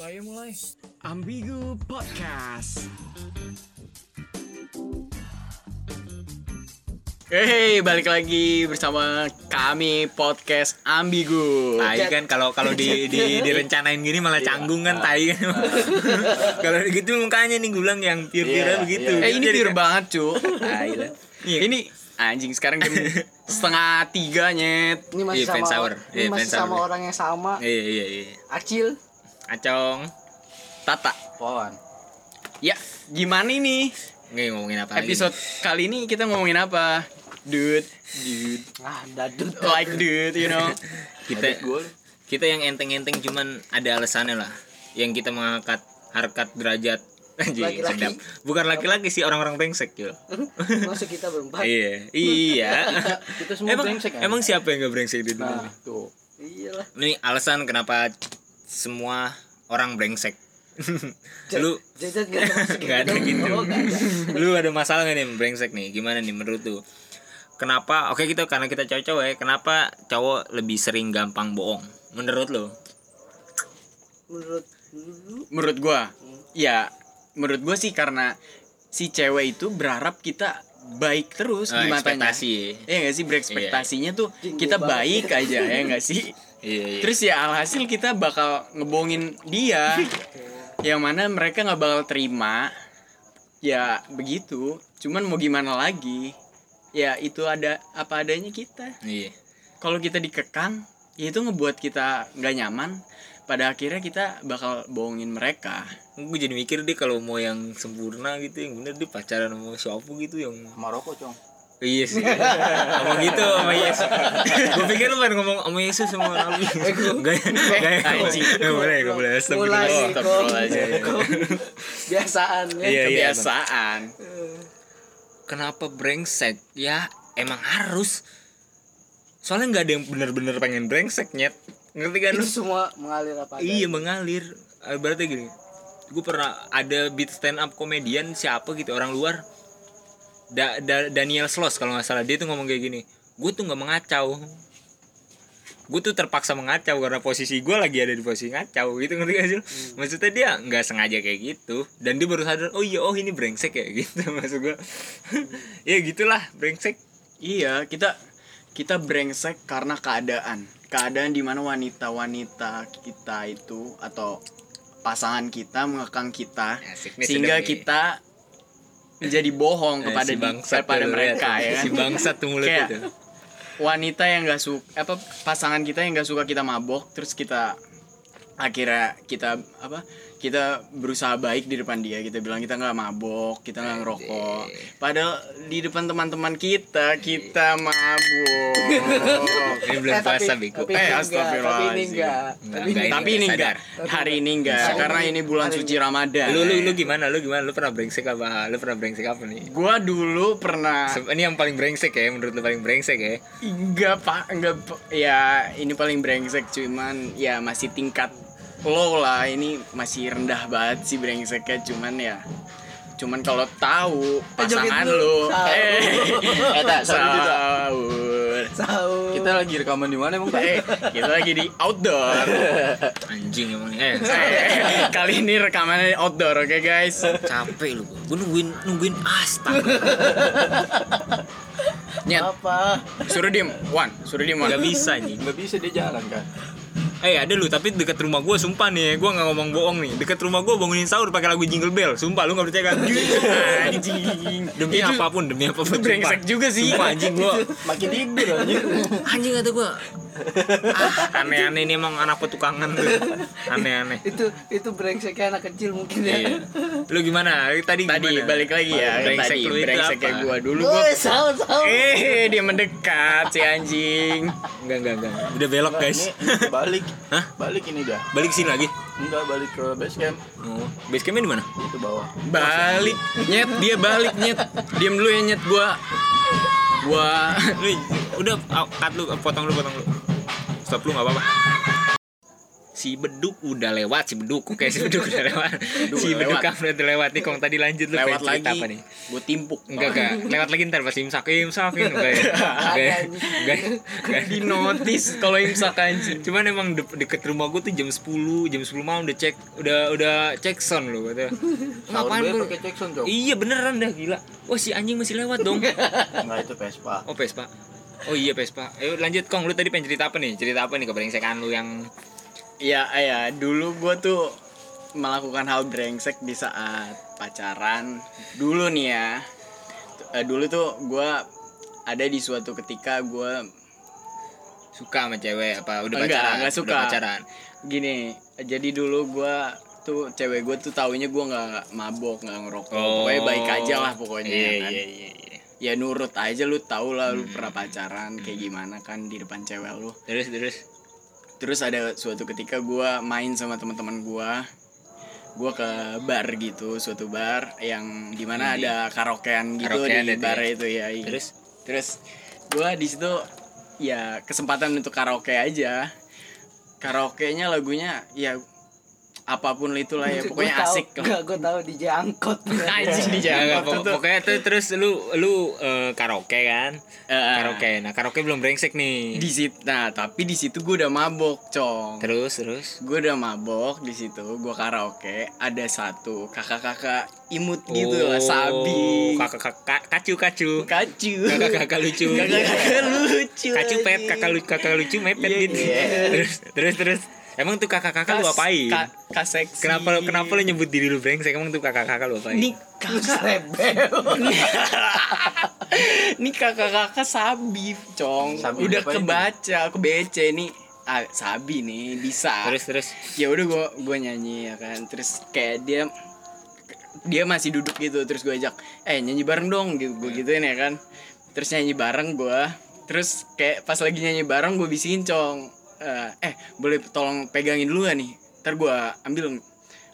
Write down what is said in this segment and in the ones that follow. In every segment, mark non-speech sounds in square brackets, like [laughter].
So ayo mulai. Ambigu Podcast. Hey, balik lagi bersama kami podcast Ambigu. Tai kan kalau kalau di, di direncanain gini malah canggung kan tai kan. [laughs] kalau gitu mukanya nih gulang yang pure-pure Iya, begitu. Eh ini Jadi pure kan- banget cu. [laughs] Tai lah. Iya. Ini anjing sekarang jam [laughs] setengah tiga nyet. Ini masih Iya, sama fans hour. ini Iya, masih fans sama orang yang sama. Iya iya iya. Acil. Acong. Tata. Pohon. Ya, gimana ini? Nggak ngomongin apa lagi? Episode kali ini kita ngomongin apa? Dude, dude, Ah, dadut. like dude, you know. [laughs] kita kita yang enteng-enteng cuman ada alasannya lah. Yang kita mengangkat harkat derajat [laughs] Anjing, Laki-laki. sedap. Bukan laki-laki sih orang-orang brengsek yo. [laughs] Masa kita berempat? iya, iya. Kita semua emang, brengsek kan? emang siapa yang gak brengsek di dunia Nah, tuh. Iyalah. Ini alasan kenapa semua orang brengsek. [laughs] lu nggak ada gitu. Oh, nggak ada. lu ada masalah gak nih brengsek nih? Gimana nih menurut lu? Kenapa? Oke kita karena kita cowok-cowok ya. Kenapa cowok lebih sering gampang bohong? Menurut lu? Menurut dulu Menurut gua, ya menurut gua sih karena si cewek itu berharap kita baik terus Ah, di matanya. ekspektasi. Iya gak sih berekspektasinya tuh Tinggi kita baik aja ya gak sih? [laughs] Iya, iya. Terus ya alhasil kita bakal ngebohongin dia [laughs] yang mana mereka nggak bakal terima. Ya begitu. Cuman mau gimana lagi? Ya itu ada apa adanya kita. Iya. Kalau kita dikekang, ya itu ngebuat kita nggak nyaman. Pada akhirnya kita bakal bohongin mereka. Gue jadi mikir deh kalau mau yang sempurna gitu yang bener dia pacaran sama siapa gitu yang Maroko, Cong. Iya sih. ngomong gitu sama Yesus. Gue pikir lu pengen ngomong sama Yesus sama Nabi. [laughs] Enggak enggak anjing. Enggak boleh, enggak boleh. Mulai Astagfirullah. Kom. Biasaan ya. Iya, iya. Kebiasaan. Kenapa brengsek? Ya emang harus. Soalnya nggak ada yang bener-bener pengen brengsek nyet. Ngerti kan lu? Itu semua mengalir apa. Iya mengalir. Eh, Berarti gini. Gue pernah ada beat stand up komedian siapa gitu orang luar. Da- Da- Daniel Sloss kalau nggak salah dia tuh ngomong kayak gini. Gue tuh nggak mengacau. Gue tuh terpaksa mengacau karena posisi gue lagi ada di posisi ngacau gitu ngerti gak sih? lu? Maksudnya dia nggak sengaja kayak gitu dan dia baru sadar oh iya oh ini brengsek ya [laughs] gitu maksud gue. [laughs] ya gitulah brengsek. Iya, kita kita brengsek karena keadaan. Keadaan di mana wanita-wanita kita itu atau pasangan kita mengekang kita Asik sehingga nih. kita menjadi bohong Eh, kepada si di- bangsat kepada tuh, mereka lihat. ya. kan? Si bangsat tuh mulut Kayak itu. wanita yang gak suka apa pasangan kita yang gak suka kita mabok terus kita akhirnya kita apa kita berusaha baik di depan dia kita bilang kita nggak mabok kita nggak ngerokok. Padahal di depan teman-teman kita kita mabok. [laughs] Ini belum Eh, tapi- puasa tapi Eh, ini enggak, astagfirullahaladzim. Tapi ini enggak. Tapi ini tapi ini sadar. enggak hari ini enggak. karena ini bulan Hari suci ini. Ramadan. Lu lu lu gimana? Lu gimana? Lu pernah brengsek apa? Lu pernah brengsek apa nih? Gua dulu pernah ini yang paling brengsek ya menurut lu paling brengsek ya. Enggak pak. Enggak ya ini paling brengsek cuman ya masih tingkat low lah ini masih rendah banget sih brengseknya cuman ya cuman kalau tahu pasangan dulu. lu eh eta Sahur juga. sahur. Kita lagi rekaman di mana emang? eh kita lagi di outdoor anjing emang eh Eh, kali ini rekamannya outdoor oke guys capek lu gue nungguin nungguin astaga nyet apa? suruh diem one suruh diem one nggak bisa nih Nggak bisa dia jalan kan? Eh ada lu tapi deket rumah gue sumpah nih gue nggak ngomong bohong nih. Deket rumah gue bangunin sahur pakai lagu jingle bell sumpah lu nggak percaya kan? Anjing. Demi Itu- apa pun demi apa pun itu brengsek juga sih. Sumpah anjing gue Makin tidur anjing. anjing kata gue aneh-aneh ini emang anak petukangan tuh aneh-aneh itu itu brengseknya anak kecil mungkin ya. Iya. Lu gimana? Tadi tadi gimana? balik lagi ya Brengsek tadi lu itu brengseknya apa? gua dulu gua Woi, sahur sahur. eh dia mendekat si anjing Enggak, enggak, enggak. Udah belok, guys. Ini, balik. Hah? Balik ini dah. Balik sini lagi. Enggak balik ke base camp. Oh, base campnya di mana? Itu bawah. balik nyet dia balik nyet diam dulu ya nyet gua gua [laughs] Lu udah ah, cut lu, potong lu, potong lu. Stop lu enggak apa-apa. si beduk udah lewat si beduk. Oke si beduk udah lewat. Si beduk lewat. kan udah lewat nih kong tadi lanjut lu lewat lagi. apa nih? Gue timpuk. Enggak enggak. Lewat lagi ntar pas imsak. Imsak [laughs] enggak ya. Enggak ya? enggak ya? enggak di notis kalau imsak anjing. Cuman emang de- deket rumah gue tuh jam 10 Jam 10 malam udah cek Udah udah cek sound lu kata. Ngapain lu? pakai Jackson, Cok? Iya beneran dah gila. Wah si anjing masih lewat dong. Enggak itu Vespa. Oh Vespa Oh iya Vespa. Ayo lanjut Kong. Lu tadi pengen cerita apa nih? Cerita apa nih kebrengsekan lu yang ya ya dulu gue tuh melakukan hal brengsek di saat pacaran. Dulu nih ya. Eh, dulu tuh gue ada di suatu ketika gue Suka sama cewek Apa? Udah Enggak, pacaran? enggak suka. Udah pacaran? Gini jadi dulu gue tuh cewek gue tuh taunya gue nggak mabok nggak ngerokok. Pokoknya baik aja lah pokoknya Iya kan. iya iya iya. Ya nurut aja lu tau lah lu pernah pacaran kayak gimana kan di depan cewek lu. Terus terus? Terus ada suatu ketika gua main sama teman-teman gua. Gua ke bar gitu suatu bar yang di mana ada karaokean gitu Karaokean di bar ya. itu ya iya. Terus? terus gua di situ ya kesempatan untuk karaoke aja. Karaoke-nya lagunya ya apa pun itulah ya pokoknya asik lah. Enggak, gue tahu di jangkot. [laughs] anjing di pok- pokoknya tuh terus lu lu eh, karaoke kan? Eh, karaoke. nah karaoke belum brengsek nih. Di situ nah tapi di situ gue udah mabok cong. Terus terus? Gue udah mabok di situ gue karaoke ada satu kakak-kakak imut gitu lah sabi Oh, kakak kakak kacu kacu. Kacu kakak kakak lucu. Kakak-kakak lucu kacu pet kakak lucu kakak lucu mepet Iya, gitu. iya. terus terus terus emang tuh kakak kakak lu apain? ka- kak seksi. Kenapa kenapa lu nyebut diri lu brengsek? Emang tuh kakak kakak lu apain? Ini kakak [laughs] ini kakak-kakak sabi cong. Sabi udah ngapain? kebaca ke BC nih. Ah, sabi nih bisa. Terus terus. Ya udah gue gue nyanyi ya kan. Terus kayak dia dia masih duduk gitu terus gue ajak eh nyanyi bareng dong gitu gue gituin ya kan. Terus nyanyi bareng gue terus kayak pas lagi nyanyi bareng gue bisikin cong eh, eh boleh tolong pegangin dulu gak nih? Ntar gue ambil.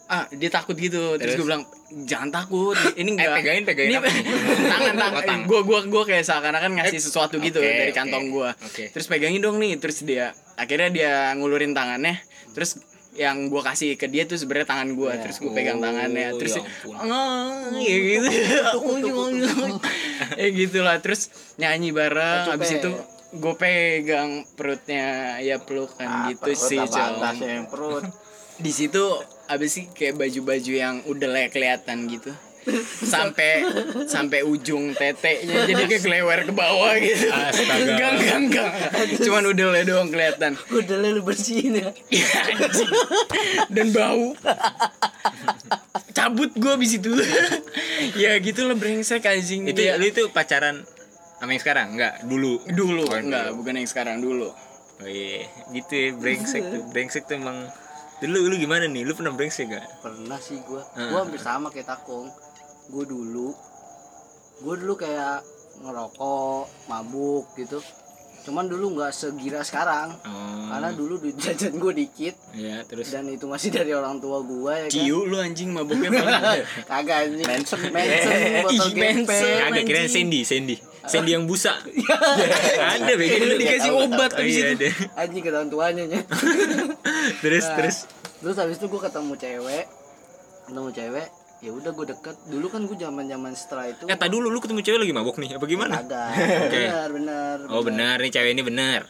Ah dia takut gitu. Terus, Terus? gue bilang jangan takut. Ini [laughs] eh enggak. pegangin pegangin ini [laughs] tangan tangan. Gue gue gue kayak seakan-akan ngasih sesuatu gitu Oke, dari kantong gue Oke. terus pegangin dong nih. Terus dia akhirnya dia ngulurin tangannya. Terus yang gue kasih ke dia tuh sebenarnya tangan gue terus gue pegang tangannya. Oh, terus ya ampun. "Ah," ya gitu. [laughs] Ya gitulah. Terus nyanyi bareng. Habis itu gue pegang perutnya ya pelukan gitu sih Cong. Atasnya yang perut. di situ abis sih kayak baju-baju yang udah le kelihatan gitu. Sampai sampai ujung teteknya jadi kayak gelewer ke bawah gitu. Astaga. enggak enggak enggak. Cuman udah le doang kelihatan. Udah lu bersihin ya. Iya, dan bau. Cabut gue abis itu. [laughs] Ya gitu lah brengsek anjing. Itu Dia- lu itu pacaran sama yang sekarang enggak dulu dulu Oh, enggak dulu. bukan yang sekarang dulu oh iya gitu ya brengsek tuh brengsek tuh emang dulu lu gimana nih lu pernah brengsek gak Pernah sih gue. Heeh. Gue hampir sama kayak Takung. Gue dulu, gue dulu kayak ngerokok, mabuk gitu. Cuman dulu nggak segira sekarang. oh Karena dulu duit [laughs] jajan gue dikit ya terus dan itu masih dari orang tua gue ya kan. ciu lu anjing mabuknya [laughs] Kagak anjing. [laughs] Manson. Manson, botol Manson. Kagak kira Sandy, Sandy. Sandy yang busa. [laughs] ada begini Lu dikasih obat oh, iya, itu. ada. Anjing ketahuan tuanya nya. [laughs] Terus Nah, terus Terus habis itu gue ketemu cewek, ketemu cewek, ya udah gue deket. Dulu kan gue zaman zaman setelah itu. eh tadi dulu lu ketemu cewek lagi mabok nih apa gimana? Kagak. [laughs] Oke. Benar, benar. Oh benar nih cewek ini benar.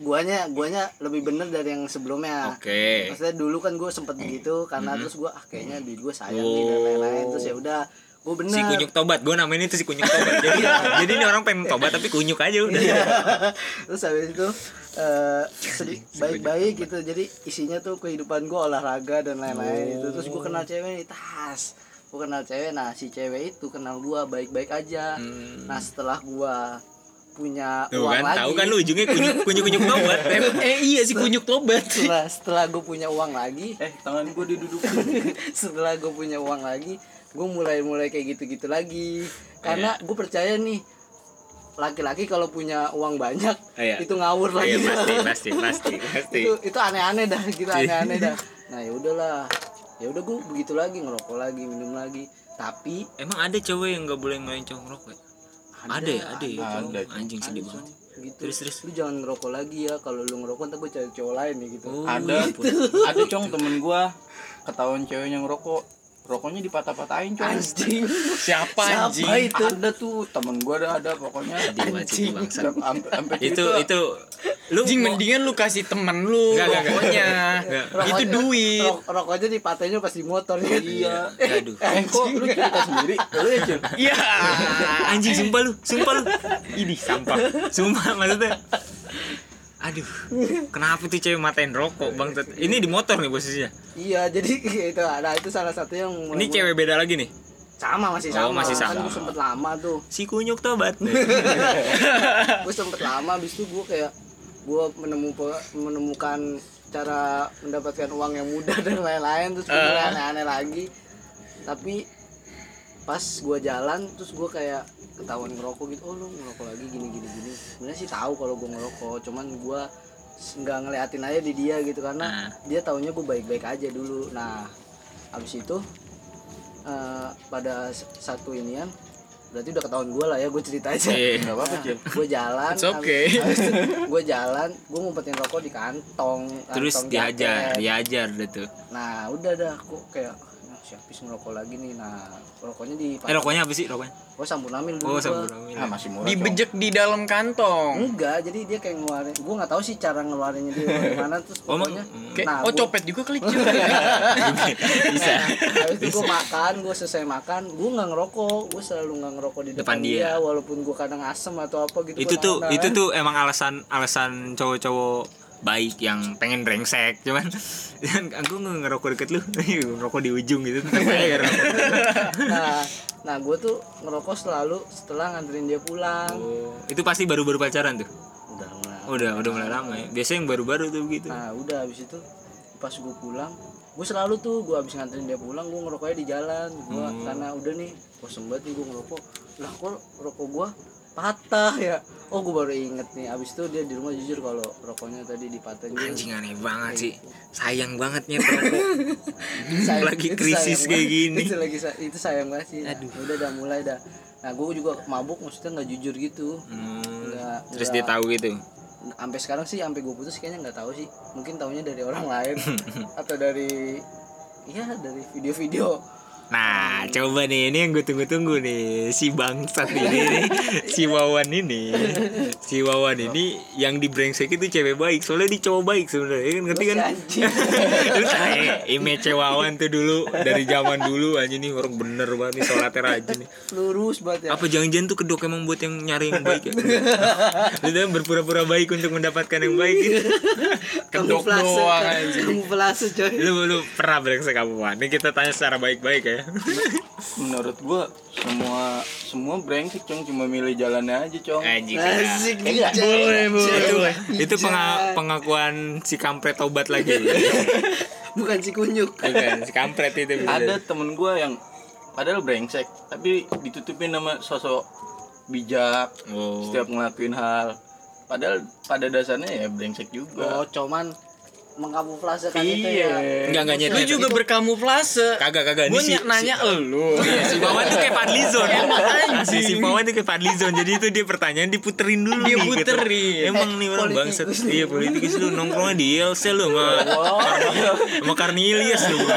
Guanya, guanya lebih bener dari yang sebelumnya. Oke. Maksudnya dulu kan gue sempet begitu karena terus gue ah kayaknya duit gue sayang nih dan lain-lain terus ya udah gue bener. Si kunyuk tobat, gue namain itu si kunyuk tobat. Jadi, jadi ini orang pengen tobat tapi kunyuk aja udah. terus habis itu eh, sedih baik-baik gitu. Jadi isinya tuh kehidupan gue olahraga dan lain-lain itu terus gue kenal cewek nih tas gue kenal cewek nah si cewek itu kenal gue baik-baik aja. Nah setelah gue punya Tuh uang kan, lagi. tahu kan lu ujungnya kunyuk kunyuk kunyuk tobat. [laughs] eh iya si kunyuk tobat. Setelah setelah gue punya uang lagi. Eh, tangan gue diduduk. [laughs] setelah gue punya uang lagi gue mulai mulai kayak gitu gitu lagi karena gue percaya nih laki-laki kalau punya uang banyak Iya. itu ngawur lagi Iya pasti [laughs] pasti pasti pasti. itu itu aneh-aneh dah gitu aneh-aneh dah nah ya udahlah ya udah gue begitu lagi ngerokok lagi minum lagi tapi Emang ada cewek yang nggak boleh ngelain cowok ngerokok? ya? Ada ya, ada ya. ada. Anjing sedih banget. Gitu Terus, terus. lu jangan ngerokok lagi ya kalau lu ngerokok ntar gue cari cowok lain nih gitu Oh, ada ada cong temen gua ketahuan ceweknya ngerokok rokoknya dipatah-patahin cong anjing Siapa anjing? siapa itu ada tuh temen gua ada ada pokoknya. Sampai- sampai itu cerita. itu lu Anjing mendingan lu kasih temen lu enggak, enggak. rokoknya. Itu duit. rok- rokoknya dipatahinnya pas di motor iya Aduh. eh kok lu cerita sendiri lu ya? Iya. anjing sumpah lu sumpah lu ini sampah sumpah maksudnya aduh kenapa tuh cewek matain rokok bang? Ini di motor nih posisinya. Iya [laughs] jadi itu nah itu salah satu yang ini cewek beda lagi nih? Sama masih Oh, sama. masih kan sama. gue sempet lama tuh. Si kunyuk tobat [laughs] gue sempet lama abis itu gue kayak gue menemukan menemukan cara mendapatkan uang yang mudah [laughs] dan lain-lain terus mulai aneh-aneh lagi. Tapi pas gue jalan terus gue kayak ketahuan ngerokok gitu oh lu ngerokok lagi gini gini gini sebenarnya sih tahu kalau gue ngerokok cuman gue nggak ngeliatin aja di dia gitu karena Nah. dia taunya gue baik-baik aja dulu nah abis itu eh, pada satu inian berarti udah ketahuan gue lah ya gue cerita aja Iya. nggak apa-apa [laughs] gue jalan It's okay. [laughs] gue jalan gue ngumpetin rokok di kantong terus kantong diajar jaket. diajar deh tuh nah udah dah kok kayak nah, siapa sih ngerokok lagi nih nah rokoknya di eh rokoknya apa sih rokoknya gue sampurnamil dulu oh gua. sampuramin ah masih murah. Dibejek di dalam kantong. enggak jadi dia kayak ngeluarin gue nggak tahu sih cara ngeluarinnya dia gimana terus Oh, pokoknya Kayak, nah oh gua- copet juga kali [laughs] Cun. bisa habis itu gue makan gue selesai makan gue nggak ngerokok gue selalu nggak ngerokok di depan, Depan dia. dia. walaupun gue kadang asem atau apa gitu itu tuh itu tuh emang alasan alasan cowok-cowok baik yang pengen brengsek cuman [laughs] aku nggak ngerokok deket lu [laughs] ngerokok di ujung gitu ngerokok. [laughs] nah nah gue tuh ngerokok selalu setelah nganterin dia pulang. Oh, itu pasti baru-baru pacaran tuh? Udah mulai udah udah mulai lama ya biasanya yang baru-baru tuh begitu nah udah habis itu pas gue pulang gue selalu tuh gue habis nganterin dia pulang gue ngerokoknya di jalan. Gue Hmm. karena udah nih gue sembet nih gue ngerokok. Lah kok rokok gue patah ya. Oh gue baru inget nih abis itu dia di rumah jujur kalau rokoknya tadi dipatahin anjing aneh banget sih. Sayang banget nyet rokok. [laughs] Sayang- lagi krisis kayak gini. Itu lagi itu sayang banget sih. Nah, udah dah mulai dah. Nah gue juga mabuk maksudnya nggak jujur gitu. Hmm, nggak terus nggak- dia tahu gitu? Sampai sekarang sih sampai gue putus kayaknya nggak tahu sih. Mungkin taunya dari orang lain [laughs] atau dari iya dari video-video Nah, coba nih, ini yang gue tunggu-tunggu nih, si bangsat ini, nih, si Wawan ini, si Wawan ini yang di brengsek itu cewek baik, soalnya dia cowok baik sebenarnya, kan ngerti kan? Lu saya image Wawan tuh dulu dari zaman dulu aja nih orang bener banget nih sholatnya rajin nih. lurus banget ya Apa jangan-jangan tuh kedok emang buat yang nyari yang baik ya? [laughs] Tuh berpura-pura baik untuk mendapatkan yang baik gitu. Kedok doang kan. anjing. kamuflase coy Lu lu pernah brengsek apa Wan? Ini kita tanya secara baik-baik ya. Menurut gua semua semua brengsek cong cuma milih jalannya aja cong Anjing. asik Enggak, bijak. boleh, boleh, Bijak. boleh. itu penga- pengakuan si kampret tobat lagi [laughs] bukan si kunyuk bukan si kampret itu bener. ada temen gua yang padahal brengsek tapi ditutupin nama sosok bijak oh. setiap ngelakuin hal padahal pada dasarnya ya brengsek juga oh cuman mengkamuflase kan itu Iya. ya. Enggak enggak nyet Lu juga berkamuflase. kagak kagak. Ini Gue si, nanya elu. [laughs] Iya, si Wawan tuh kayak Fadlizon Emang Asli, anjing. si Wawan tuh kayak Fadlizon jadi itu dia pertanyaan diputerin dulu Dia nih, gitu. puterin. emang nih orang bangsat. nih. iya politikus lu. Nongkrongnya di ILC lu sama sama Karni Ilyas lu gua.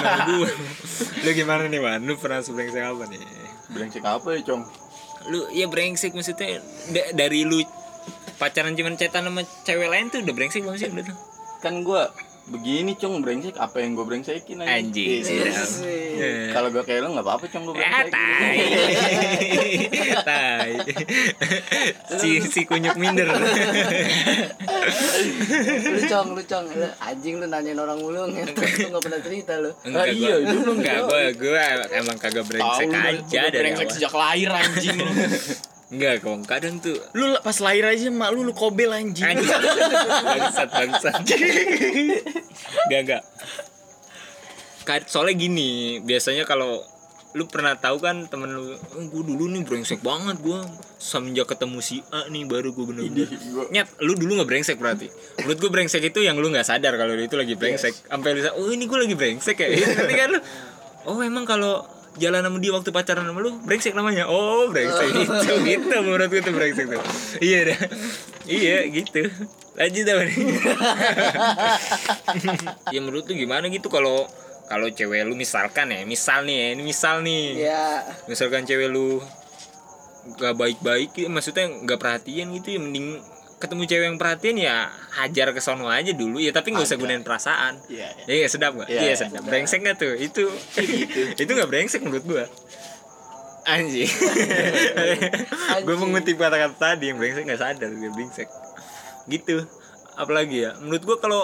Lu gimana nih Wan? Lu pernah sebrengsek apa nih? Brengsek apa ya cong? Lu ya brengsek maksudnya. Da- dari lu pacaran cuman cetan sama cewek lain tuh udah brengsek belum sih udah tuh kan gua begini cong brengsek apa yang gua brengsekin aja anjing Iya. Eh. kalau gua kayak lu nggak apa-apa cong gua Ah, brengsekin tai. [laughs] tai. si si kunyuk minder. lu cong lu cong Lu anjing lu nanyain orang mulu lu nggak pernah cerita lu Enggak, iya, gua, dulu enggak gua gua emang kagak brengsek aja dari brengsek awal. sejak lahir anjing lu. [laughs] Enggak, kok kadang tuh Lu pas lahir aja mak lu lu kobel anjing. anjing. bangsat bangsat. Enggak enggak. Soalnya gini, biasanya kalau lu pernah tahu kan temen lu, oh, gue dulu nih brengsek banget gue semenjak ketemu si A nih baru gue bener-bener nyet lu dulu nggak brengsek berarti menurut gue brengsek itu yang lu nggak sadar kalau itu lagi brengsek sampai lu oh ini gue lagi brengsek ya nanti kan lu oh emang kalau jalan sama dia waktu pacaran sama lu brengsek namanya. Oh brengsek. Itu gitu menurut gue tuh brengsek tuh. Iya dah. Iya gitu. Lanjut apa nih? [laughs] Ya menurut lu gimana gitu kalau kalau cewek lu misalkan ya misal nih ya ini misal nih. Ya misalkan cewek lu gak baik-baik ya, maksudnya nggak perhatian gitu ya mending ketemu cewek yang perhatian ya hajar ke sono aja dulu ya tapi nggak usah gunain perasaan Iya, iya. Iya sedap gak? Iya, Iya iya, sedap. Brengsek gak tuh? Itu [laughs] [laughs] itu gak brengsek menurut gua. Anjing. [laughs] gua mengutip kata-kata tadi yang brengsek gak sadar dia brengsek. Gitu. Apalagi ya? Menurut gua kalau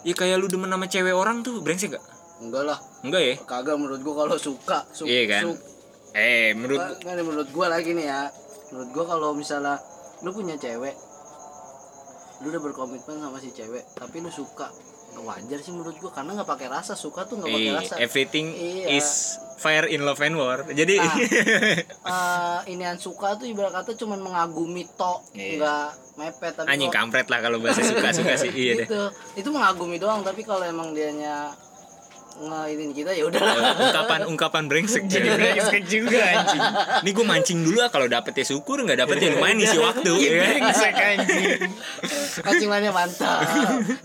ya kayak lu demen sama cewek orang tuh brengsek gak? enggak lah Enggak ya? kagak menurut gua kalau suka su Iya kan? su- Eh, menurut Nggak, nggak nih, menurut gua lagi nih ya menurut gua kalau misalnya lu punya cewek lu udah berkomitmen sama si cewek tapi lu suka wajar sih menurut gua karena nggak pakai rasa suka tuh nggak pakai rasa everything Iya. is fire in love and war. Jadi Ah. [laughs] Eh, inian suka tuh ibarat kata cuman mengagumi tok Iya. nggak mepet tapi anjing kampret lah kalau bahasa suka-suka sih. [laughs] Iya deh. gitu itu mengagumi doang tapi kalau emang dianya ngainin kita ya udah ungkapan ungkapan brengsek. Jadi brengsek [laughs] juga anjing. Ini gue mancing dulu lah kalau dapet ya syukur nggak dapet ya lumayan isi waktu. ya kan? brengsek anjing. Kacingannya mantap.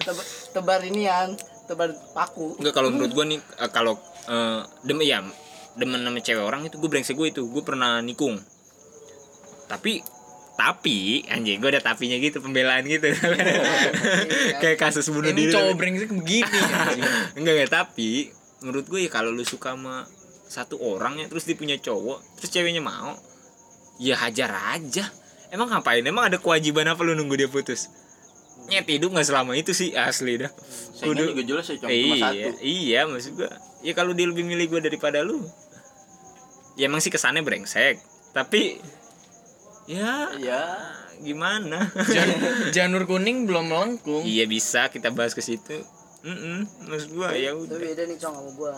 Tebar, tebar inian tebar paku. Enggak kalau menurut gue nih eh, kalau eh, demen ya demen sama cewek orang itu gue brengsek gue itu. Gue pernah nikung. Tapi tapi anjing gue ada tapinya gitu pembelaan gitu. Kayak kasus bunuh ini diri. cowok brengsek begini [laughs] enggak enggak tapi menurut gue ya kalau lu suka sama satu orang ya terus dia punya cowok terus ceweknya mau ya hajar aja. Emang ngapain? Emang ada kewajiban apa lu nunggu dia putus? Nyet hidup nggak selama itu sih asli dah. Saingan juga jelas ya cuma iya satu. iya maksud gua ya kalau dia lebih milih gua daripada lu ya emang sih kesannya brengsek. Tapi ya. Ya, gimana? Jan- [laughs] janur kuning belum melengkung. Iya bisa kita bahas ke situ. Mm-mm, maksud gua ya itu udah. beda nih cong sama gua.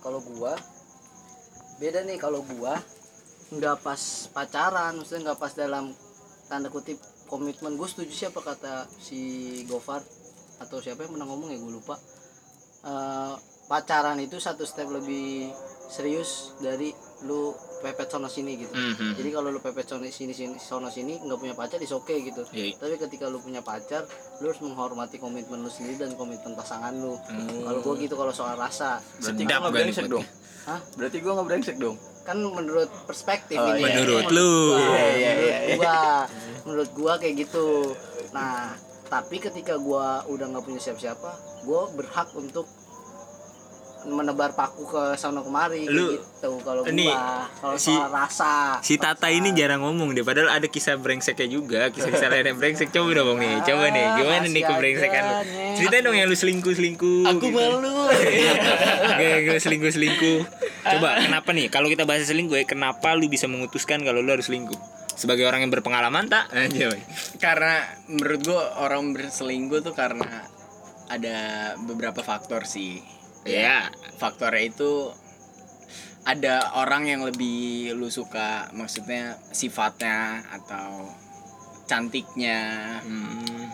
Kalau gua beda nih. Kalau gua nggak pas pacaran maksudnya nggak pas dalam tanda kutip komitmen. Gue setuju siapa kata si Gofar atau siapa yang pernah ngomong ya gue lupa. Eh, pacaran itu satu step lebih serius dari lu pepet sono sini gitu Mhm. jadi kalau lu pepet sono sini sini sono sini nggak punya pacar is oke gitu Iya. tapi ketika lu punya pacar lu harus menghormati komitmen lu sendiri dan komitmen pasangan lu Hmm. kalau gua gitu kalau soal rasa berarti gua nggak gak brengsek dong. Hah? Berarti gua nggak brengsek dong. kan menurut perspektif Oh, ini iya. Menurut Menurut lu. gua, Iya, iya, menurut iya, iya. gua menurut gua kayak gitu nah tapi ketika gua udah nggak punya siapa-siapa gua berhak untuk menebar paku ke sana kemari Lu- gitu kalau gua kalau si- soal rasa Si Tata ini jarang ngomong deh, padahal ada kisah brengseknya juga, kisah-kisah lain yang brengsek. Coba dong nih, coba nih, gimana nih kebrengsekan lu? Ceritain dong yang lu selingkuh-selingkuh. aku gitu. malu [laughs] Kayak gue selingkuh-selingkuh. Coba, kenapa nih? Kalau kita bahas selingkuh ya, kenapa lu bisa memutuskan kalau lu harus selingkuh? Sebagai orang yang berpengalaman tak? [laughs] Karena menurut gua orang berselingkuh tuh karena ada beberapa faktor sih Ya, faktornya itu ada orang yang lebih lu suka maksudnya sifatnya atau cantiknya. Hmm,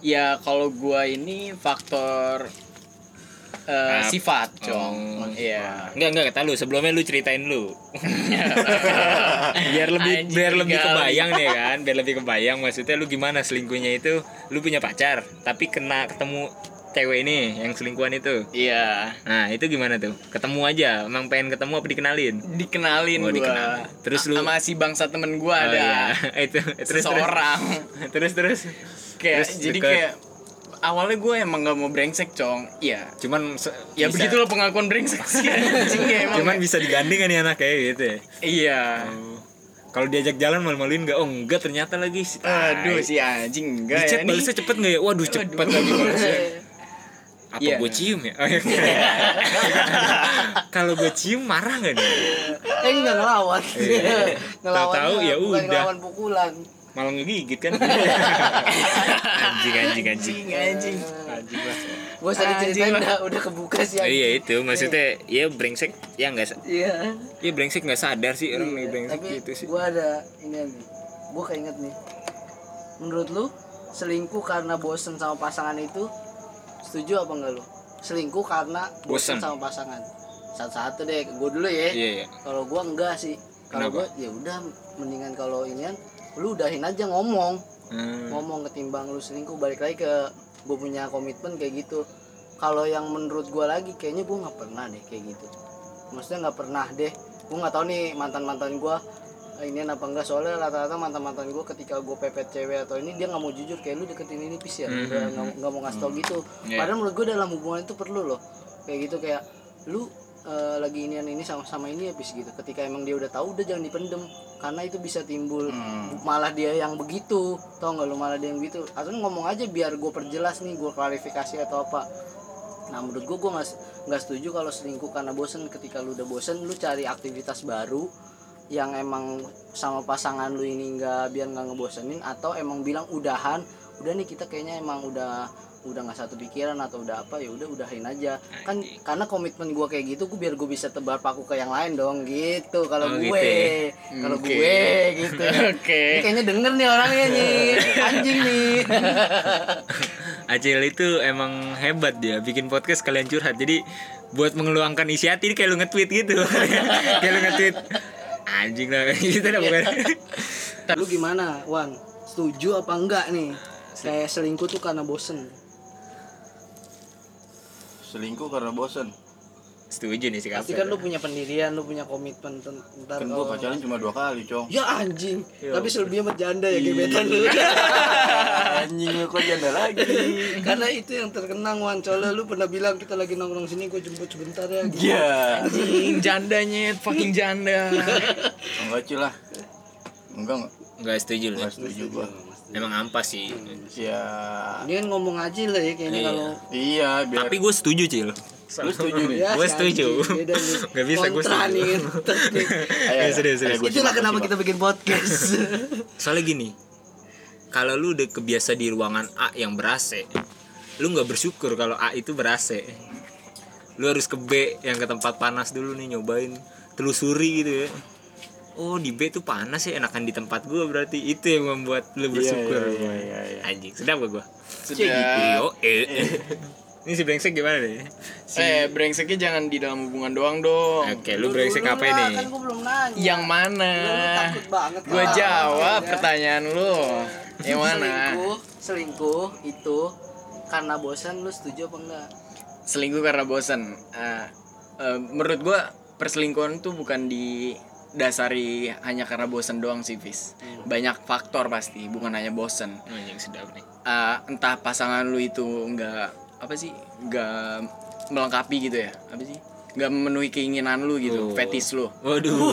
ya kalau gua ini faktor Ap- sifat cong. Oh, iya. Enggak enggak kata lu sebelumnya lu ceritain lu. [laughs] Biar lebih Anjing, biar lebih kebayang nih kan? Biar lebih kebayang maksudnya lu gimana selingkuhnya itu? Lu punya pacar tapi kena ketemu cewek ini yang selingkuhan itu? Iya. Nah itu gimana tuh? Ketemu aja emang pengen ketemu apa dikenalin? Dikenalin Oh, gua. dikenalin. Terus lu- sama si bangsa temen gua Oh, ada. iya. [laughs] itu terus seseorang. [laughs] Terus terus. Kayak Terus jadi deket. kayak awalnya gue emang gak mau brengsek cong. Iya. Cuman ya bisa- begitulah pengakuan brengsek sih. [laughs] Ya emang. Cuman bisa digandeng kan nih anak kayak gitu ya? Iya. Oh. kalau diajak jalan malu-maluin nggak? Oh enggak ternyata lagi. Si aduh si anjing enggak chat ya. Balasnya cepet nggak ya? Waduh cepet lagi balasnya apa Iya. gue cium ya? Oh, iya. [laughs] kalau gue cium marah nggak nih eh nggak ngelawan. Iya. [laughs] ngelawan Tahu-tahu ya udah. ngelawan pukulan. Malah ngegigit kan? [laughs] Anjing anjing anjing. Anjing anjing. Anjing lah gue usah Anjing diceritain lah. udah udah kebuka sih Oh, iya itu. Maksudnya ya brengsek ya nggak iya. Ya brengsek nggak sadar sih orang nih Iya, brengsek tapi gitu sih. gue ada ini nih. Gue keinget nih. Menurut lu selingkuh karena bosen sama pasangan itu setuju apa enggak lu? Selingkuh karena Bosen. sama pasangan. Satu-satu deh gue dulu ya. Iya iya. Kalau gue enggak sih. Kalau gue ya udah mendingan kalau inian lu udahin aja ngomong. Hmm. ngomong ketimbang lu selingkuh balik lagi ke gue punya komitmen kayak gitu. Kalau yang menurut gue lagi kayaknya gue nggak pernah deh kayak gitu. Maksudnya nggak pernah deh. Gue nggak tahu nih mantan mantan gue ini apa enggak? Soalnya rata-rata mantan mantan gue ketika gue pepet cewek atau ini dia nggak mau jujur kayak lu deketin ini pis ya. Udah nggak nggak mau ngasih tau gitu. Iya. padahal menurut gue dalam hubungan itu perlu loh. Kayak gitu kayak lu eh, lagi inian ini sama sama ini ya pis gitu. Ketika emang dia udah tahu udah jangan dipendem. Karena itu bisa timbul Hmm. malah dia yang begitu. Tau nggak lu malah dia yang begitu? Atau ngomong aja biar gue perjelas nih gue klarifikasi atau apa. Nah menurut gue gue nggak setuju kalau selingkuh karena bosen. Ketika lu udah bosen lu cari aktivitas baru yang emang sama pasangan lu ini nggak biar nggak ngebosenin atau emang bilang udahan udah nih kita kayaknya emang udah udah nggak satu pikiran atau udah apa ya udah udahin aja. Kan karena komitmen gue kayak gitu gue biar gue bisa tebar paku ke yang lain dong gitu. Kalau Oh, gue gitu ya? kalau Oke. gue gitu. [laughs] Oke. ini kayaknya denger nih orangnya nih. [laughs] Anjing nih. [laughs] Acil itu emang hebat dia bikin podcast kalian curhat. Jadi buat mengeluangkan isi hati ini kayak lu nge-tweet gitu. Kayak lu nge-tweet anjing lah. [laughs] Gitu dah bukan lu gimana Wan? Setuju apa enggak nih? Kayak selingkuh tuh karena bosen. Selingkuh karena bosen? Setuju nih si Pasti kan lu punya pendirian, lu punya komitmen ten- ntar kan gua pacaran cuma dua kali cong. Ya anjing, tapi selebihnya berjanda ya gebetan lu. [laughs] kok janda lagi [laughs] Karena itu yang terkenang Wan, soalnya lu pernah bilang kita lagi nongkrong sini gue jemput sebentar ya. gitu. iya Anjing jandanya fucking janda. [laughs] enggak cil lah enggak enggak nggak setuju lu enggak setuju gua emang ampas sih ya Ini kan ngomong aja lah ya kayaknya Iya. kalau iya biar tapi gue setuju cil lu setuju nih ya, Gua si setuju. [laughs] Nggak bisa, gua Kontra setuju. Ayo, Ya, serius, serius. Itulah kenapa kita bikin podcast. soalnya gini kalau lu udah kebiasa di ruangan A yang ber AC lu nggak bersyukur kalau A itu ber AC lu harus ke B yang ke tempat panas dulu nih nyobain telusuri gitu ya oh di B tuh panas ya enakan di tempat gua berarti itu yang membuat lu bersyukur iya, iya, iya, iya. anjing sedap gak. Yo, eh. [laughs] ini si brengsek gimana nih Eh, brengseknya jangan di dalam hubungan doang dong. oke lu brengsek Dulu apa lah, ini Kan gue belum nanya. Yang mana? Lu, lu takut banget. Gua jawab Ya. pertanyaan lu. Yang mana? Selingkuh, selingkuh itu karena bosan lu setuju apa enggak? Selingkuh karena bosan. Eh, eh, menurut gua perselingkuhan tuh bukan didasari hanya karena bosan doang sih, Fis. Banyak faktor pasti, bukan hanya bosan. anjing sedap nih Eh, entah pasangan lu itu enggak apa sih? Enggak melengkapi gitu ya. Apa sih? Enggak memenuhi keinginan lu gitu, Oh. fetis lu. waduh [laughs]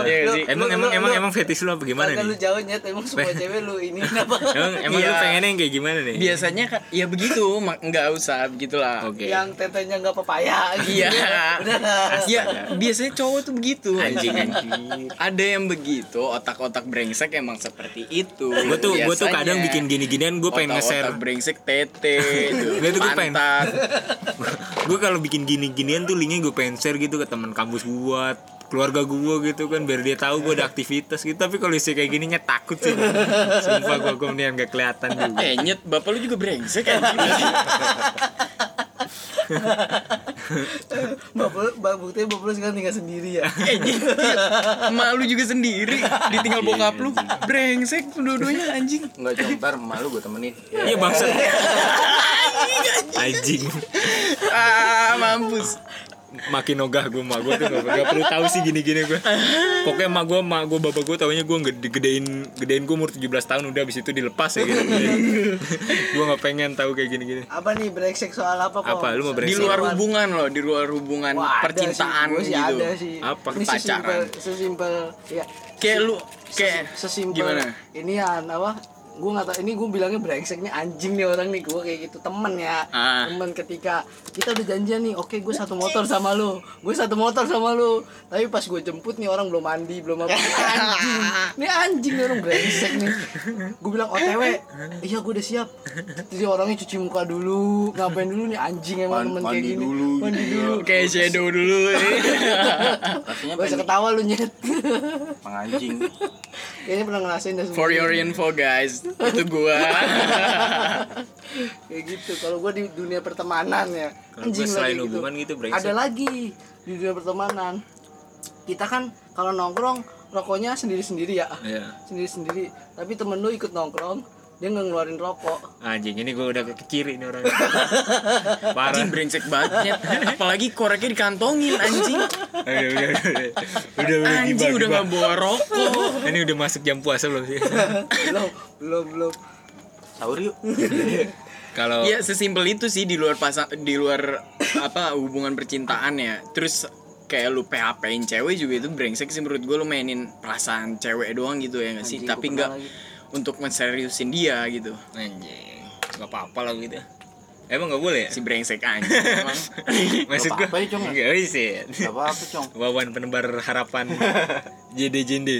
Iya lu- sih. emang emang emang emang fetish lu apa gimana Kan lu nih jauh nyet emang semua cewek lu ini [laughs] apa? emang emang lu Iya. pengennya yang kayak gimana nih Biasanya kan ya begitu, nggak usah begitulah. oke Yang tetenya enggak papaya gitu. Iya. Udah lah. Ya, biasanya cowok tuh begitu. anjing anjing Ada yang begitu, otak-otak brengsek emang seperti itu. gue tuh gue tuh kadang bikin gini-ginian gue pengen nge-share Otak-otak brengsek tete, itu, [laughs] Gua tuh pengen-. Gue kalau bikin gini-ginian tuh linknya gue pengen share gitu ke teman kampus gue keluarga gue gitu kan biar dia tahu gue ada aktivitas gitu. Tapi kalau isi kayak gininya takut sih. Sumpah gue gue mendingan gak kelihatan juga. Eh, nyet, bapak lu juga brengsek kan? [laughs] Bapak buktinya bapak lu sekarang tinggal sendiri ya. eh, nyet, emak lu juga sendiri, ditinggal bokap lu. Brengsek dua-duanya anjing. enggak ntar malu gua temenin iya bangsa anjing Ah, mampus. Makin ogah gue mak gue tuh gak, gak perlu tahu sih gini-gini gue pokoknya mak gue mak gue bapak gue taunya gue gede gedein gedein gue umur 17 tahun udah abis itu dilepas ya gitu [laughs] gue gak pengen tahu kayak gini-gini Apa nih brengsek soal apa kok? Apa? Lu mau Di brengsek? luar hubungan loh, di luar hubungan Wah, ada percintaan sih, gitu. Ada sih. Apa? Ini sesimpel, Pacaran. sesimpel ya. Kayak lu kayak sesimpel gimana? ini ya apa gue nggak tahu ini gue bilangnya brengsek nih anjing nih orang nih gue kayak gitu temen ya. Ah. temen ketika kita udah janjian nih oke gue satu motor sama lu gue satu motor sama lu. Tapi pas gue jemput nih orang belum mandi belum apa anjing. Ini anjing nih orang brengsek nih. Gue bilang otw iya gue udah siap. Jadi orangnya cuci muka dulu ngapain dulu nih anjing emang Man- temen kayak mandi gini. dulu mandi gitu. dulu. Kayak shadow dulu. rasanya Gak usah pengen ketawa lu nyet. Penganjing kayaknya pernah ngerasain dah semua. For your info guys, itu gua. [laughs] kayak gitu kalau gue di dunia pertemanan ya Kalau gua selain hubungan gitu, brengsek. ada lagi di dunia pertemanan kita kan kalau nongkrong rokoknya sendiri sendiri ya Iya. sendiri sendiri tapi temen lu ikut nongkrong dia nggak ngeluarin rokok Anjing ini gue udah ke kiri nih orang. [laughs] Parah. Anjing brengsek banget. Apalagi koreknya dikantongin anjing. Udah udah udah. Udah udah Anjing udah nggak bawa rokok. [laughs] Ini udah masuk jam puasa belum sih? belum belum belum Sahur yuk. [laughs] Kalau Iya sesimpel itu sih di luar pasang di luar [coughs] apa hubungan percintaan ya. Terus kayak lu PHP-in cewek juga itu brengsek sih menurut gue lu mainin perasaan cewek doang gitu ya nggak sih Anjing, tapi nggak. Untuk menseriusin dia gitu anjing, nggak apa-apa lah gitu. Emang nggak boleh ya? si brengsek anjing emang [laughs] Maksud gue apa-apa ya, Cong, ya? Gak apa-apa, Cong. Wawan penebar harapan [laughs] JD JD.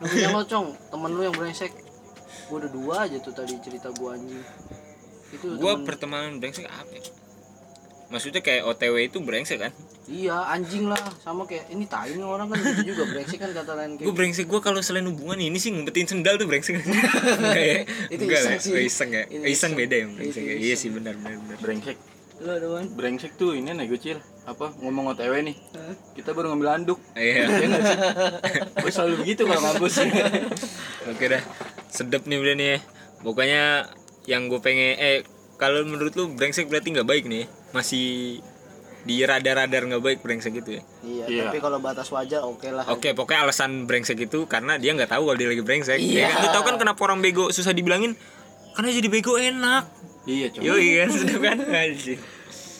lu punya lo cong temen lu yang brengsek gue udah dua aja tuh tadi cerita gue anjing itu Gua temen- pertemanan brengsek apa ya? Maksudnya kayak OTW itu brengsek kan? Iya anjing lah sama kayak ini tai nih orang kan gitu juga brengsek kan kata lain kayak Gue brengsek gue kalau selain hubungan ini sih ngumpetin sendal tuh brengsek. [laughs] Enggak ya? Itu Enggak iseng lah. sih. Oh, iseng ya. Itu Iseng iseng. beda ya brengsek. Ya. Iya sih benar benar benar. Brengsek. lu doang Brengsek tuh ini nih Gocil. Apa ngomong OTW nih. Kita baru ngambil anduk. Iya. Ya sih? Gue selalu begitu kalau ngampus. [laughs] Oke dah. Sedep nih udah nih ya. Pokoknya yang gue pengen eh kalau menurut lu brengsek berarti nggak baik nih. ya? Masih di radar-radar nggak baik brengsek gitu ya. iya, Iya. tapi kalau batas wajar oke lah Oke, pokoknya alasan brengsek itu karena dia nggak tahu kalau dia lagi brengsek. Iya. Ya kan? Lu tahu kan kenapa orang bego susah dibilangin? Karena jadi bego enak. iya, Cong. Yo iya sedep kan? [laughs] Anjing.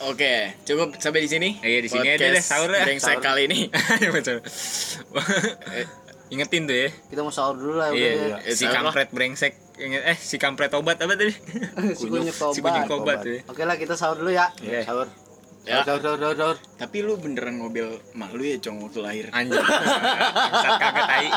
Oke, cukup sampai di sini. Iya, di sini aja deh, sahur lah. Brengsek Sahur. kali ini. [laughs] Betul. Eh, [laughs] Ingetin tuh ya. kita mau sahur dulu lah Iya, udah iya. si Sahur lah. kampret brengsek. Ingat eh si kampret obat apa tadi? si kunyuk si kunyuk obat ya. oke lah kita sahur dulu ya Iya. Sahur. Ya. Sahur, sahur, sahur, sahur. Tapi lu beneran ngobrol mak lu ya cong waktu lahir. Anjing. [laughs] Saat kagak tai.